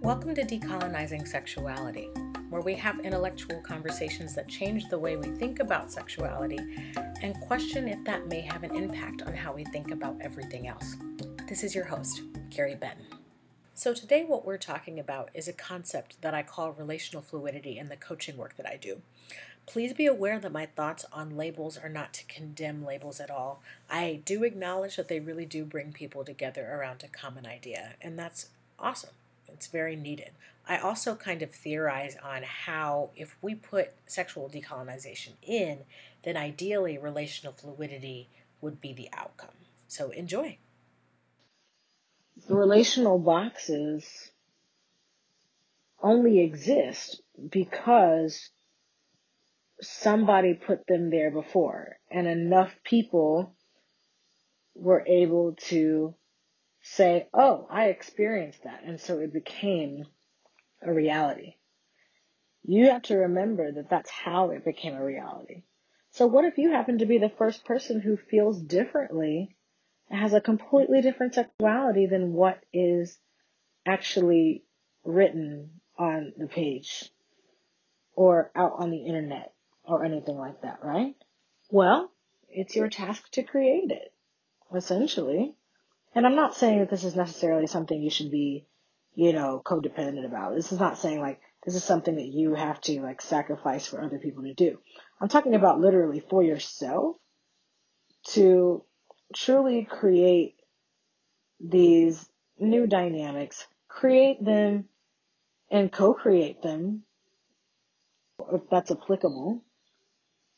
Welcome to Decolonizing Sexuality, where we have intellectual conversations that change the way we think about sexuality and question if that may have an impact on how we think about everything else. This is your host, Carrie Benton. So, today, what we're talking about is a concept that I call relational fluidity in the coaching work that I do. Please be aware that my thoughts on labels are not to condemn labels at all. I do acknowledge that they really do bring people together around a common idea, and that's awesome. It's very needed. I also kind of theorize on how, if we put sexual decolonization in, then ideally relational fluidity would be the outcome. So enjoy. The relational boxes only exist because somebody put them there before and enough people were able to say, oh, I experienced that. And so it became a reality. You have to remember that that's how it became a reality. So what if you happen to be the first person who feels differently has a completely different sexuality than what is actually written on the page or out on the internet? or anything like that, right? Well, it's your task to create it, essentially. And I'm not saying that this is necessarily something you should be, you know, codependent about. This is not saying like this is something that you have to like sacrifice for other people to do. I'm talking about literally for yourself to truly create these new dynamics, create them and co-create them if that's applicable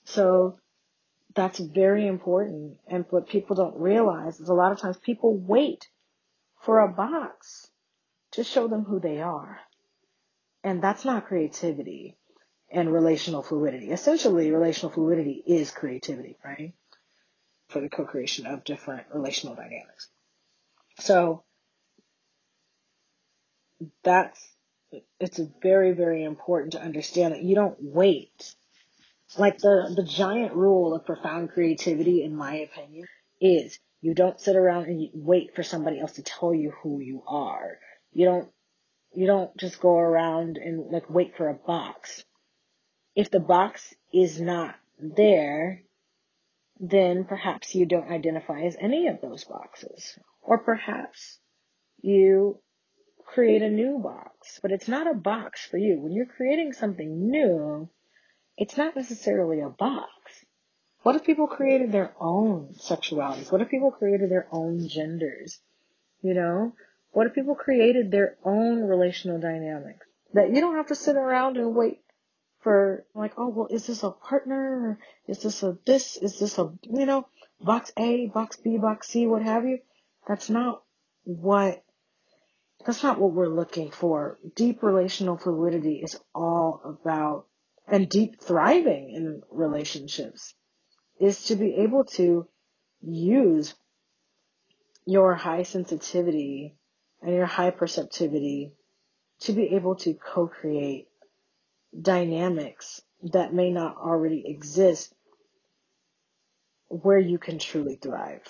so that's very important. And what people don't realize is a lot of times people wait for a box to show them who they are. And that's not creativity and relational fluidity. Essentially, relational fluidity is creativity, right? For the co-creation of different relational dynamics. So that's, it's very, very important to understand that you don't wait like the, the giant rule of profound creativity, in my opinion, is you don't sit around and wait for somebody else to tell you who you are. You don't, you don't just go around and like wait for a box. If the box is not there, then perhaps you don't identify as any of those boxes. Or perhaps you create a new box, but it's not a box for you. When you're creating something new, it's not necessarily a box. What if people created their own sexualities? What if people created their own genders? You know? What if people created their own relational dynamics? That you don't have to sit around and wait for like, oh, well, is this a partner? Is this a this? Is this a, you know, box A, box B, box C, what have you? That's not what, that's not what we're looking for. Deep relational fluidity is all about and deep thriving in relationships is to be able to use your high sensitivity and your high perceptivity to be able to co-create dynamics that may not already exist where you can truly thrive.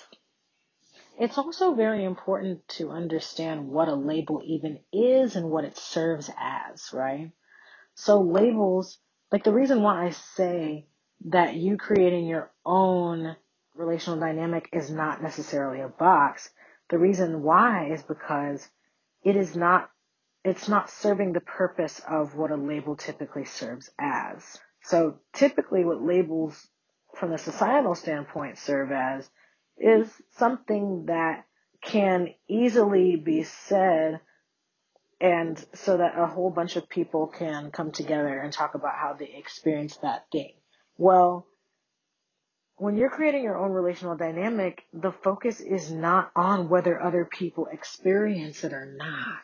It's also very important to understand what a label even is and what it serves as, right? So labels like the reason why I say that you creating your own relational dynamic is not necessarily a box. The reason why is because it is not, it's not serving the purpose of what a label typically serves as. So typically what labels from the societal standpoint serve as is something that can easily be said and so that a whole bunch of people can come together and talk about how they experience that thing. Well, when you're creating your own relational dynamic, the focus is not on whether other people experience it or not.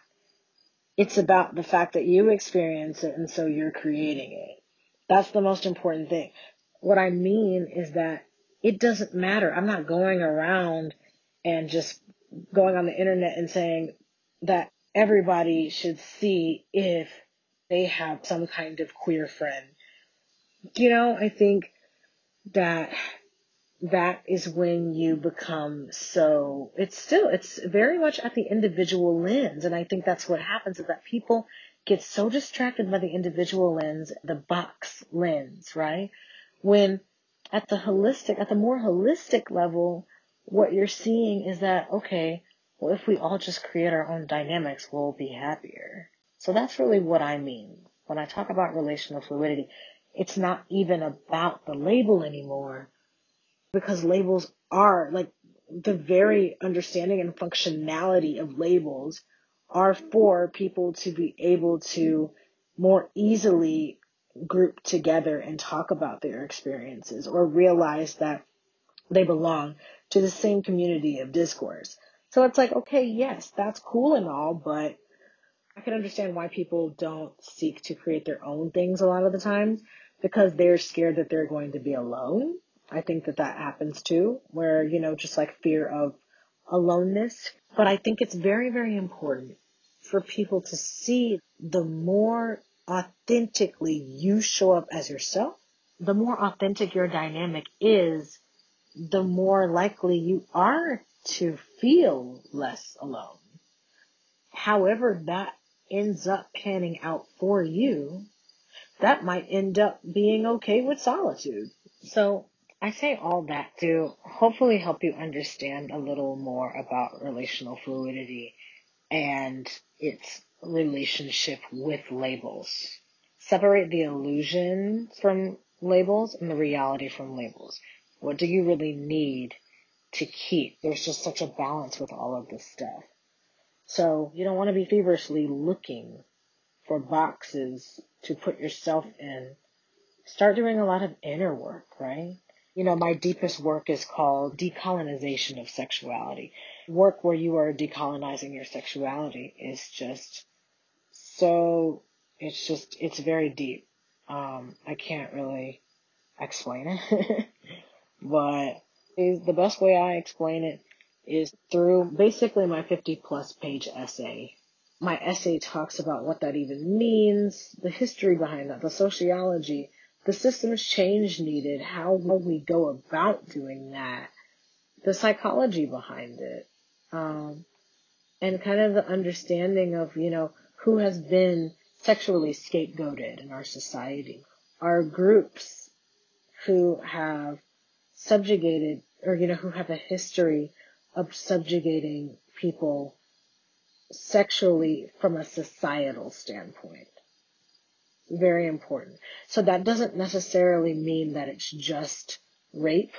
It's about the fact that you experience it and so you're creating it. That's the most important thing. What I mean is that it doesn't matter. I'm not going around and just going on the internet and saying that everybody should see if they have some kind of queer friend. You know, I think that that is when you become so, it's still, it's very much at the individual lens. And I think that's what happens is that people get so distracted by the individual lens, the box lens, right? When at the holistic, at the more holistic level, what you're seeing is that, okay, well, if we all just create our own dynamics, we'll be happier. So that's really what I mean. When I talk about relational fluidity, it's not even about the label anymore because labels are like the very understanding and functionality of labels are for people to be able to more easily group together and talk about their experiences or realize that they belong to the same community of discourse. So it's like, okay, yes, that's cool and all, but I can understand why people don't seek to create their own things a lot of the times because they're scared that they're going to be alone. I think that that happens too, where, you know, just like fear of aloneness. But I think it's very, very important for people to see the more authentically you show up as yourself, the more authentic your dynamic is, the more likely you are to feel less alone. However, that ends up panning out for you, that might end up being okay with solitude. So I say all that to hopefully help you understand a little more about relational fluidity and its relationship with labels. Separate the illusion from labels and the reality from labels. What do you really need to keep? There's just such a balance with all of this stuff. So you don't want to be feverishly looking for boxes to put yourself in. Start doing a lot of inner work, right? You know, my deepest work is called decolonization of sexuality. Work where you are decolonizing your sexuality is just so, it's just, it's very deep. Um, I can't really explain it, but is the best way I explain it is through basically my 50 plus page essay. My essay talks about what that even means, the history behind that, the sociology, the systems change needed, how will we go about doing that, the psychology behind it, um, and kind of the understanding of, you know, who has been sexually scapegoated in our society. Our groups who have subjugated, or, you know, who have a history of subjugating people sexually from a societal standpoint. Very important. So that doesn't necessarily mean that it's just rape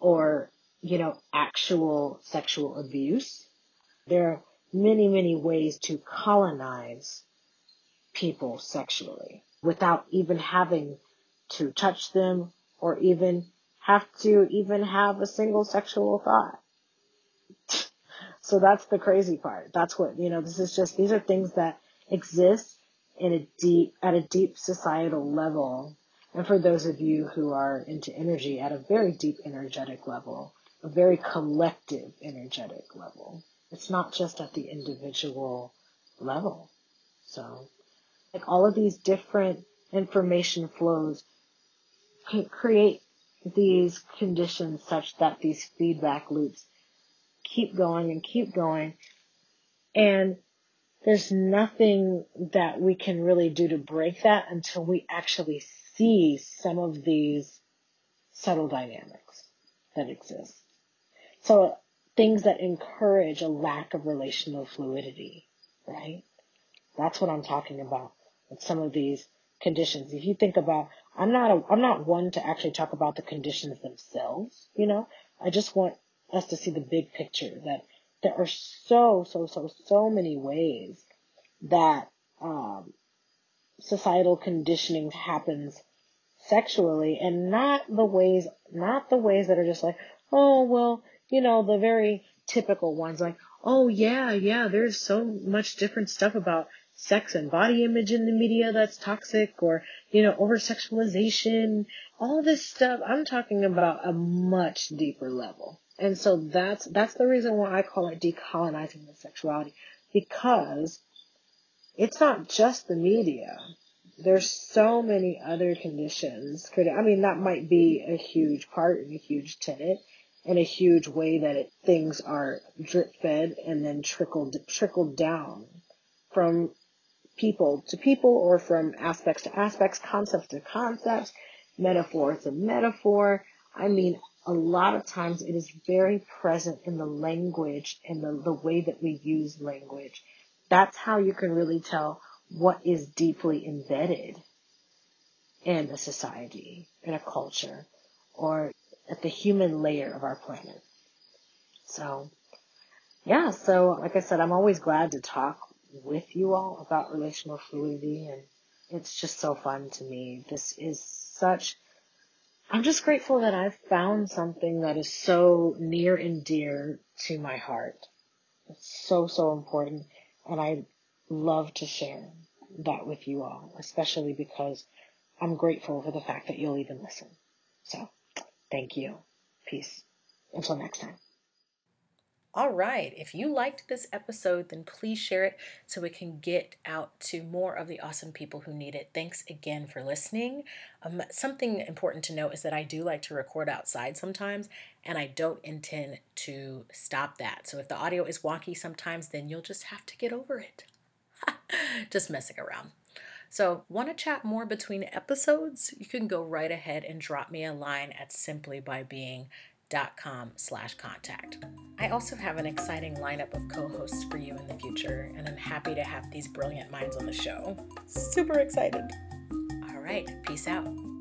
or, you know, actual sexual abuse. There are many, many ways to colonize people sexually without even having to touch them or even have to even have a single sexual thought. So that's the crazy part. That's what, you know, this is just, these are things that exist in a deep, at a deep societal level. And for those of you who are into energy at a very deep energetic level, a very collective energetic level. It's not just at the individual level. So, like all of these different information flows can create these conditions such that these feedback loops keep going and keep going. And there's nothing that we can really do to break that until we actually see some of these subtle dynamics that exist. So things that encourage a lack of relational fluidity, right? That's what I'm talking about with some of these conditions. If you think about, I'm not a, I'm not one to actually talk about the conditions themselves, you know, I just want us to see the big picture that there are so, so, so, so many ways that, um, societal conditioning happens sexually and not the ways, not the ways that are just like, oh, well, you know, the very typical ones like, oh yeah, yeah, there's so much different stuff about sex and body image in the media that's toxic or, you know, over sexualization, all this stuff. I'm talking about a much deeper level. And so that's, that's the reason why I call it decolonizing the sexuality because it's not just the media there's so many other conditions. Could I mean that might be a huge part and a huge tenet and a huge way that it, things are drip fed and then trickled trickled down from people to people or from aspects to aspects, concepts to concepts, metaphor to metaphor. I mean, a lot of times it is very present in the language and the, the way that we use language. That's how you can really tell what is deeply embedded in a society, in a culture, or at the human layer of our planet. So, yeah, so like I said, I'm always glad to talk with you all about relational fluidity and it's just so fun to me. This is such, I'm just grateful that I've found something that is so near and dear to my heart. It's so, so important. And I love to share that with you all, especially because I'm grateful for the fact that you'll even listen. So thank you. Peace. Until next time. All right. If you liked this episode, then please share it so it can get out to more of the awesome people who need it. Thanks again for listening. Um, something important to note is that I do like to record outside sometimes, and I don't intend to stop that. So if the audio is wonky sometimes, then you'll just have to get over it. just messing around. So, want to chat more between episodes? You can go right ahead and drop me a line at simplybybeing.com slash contact. I also have an exciting lineup of co-hosts for you in the future, and I'm happy to have these brilliant minds on the show. Super excited. All right, peace out.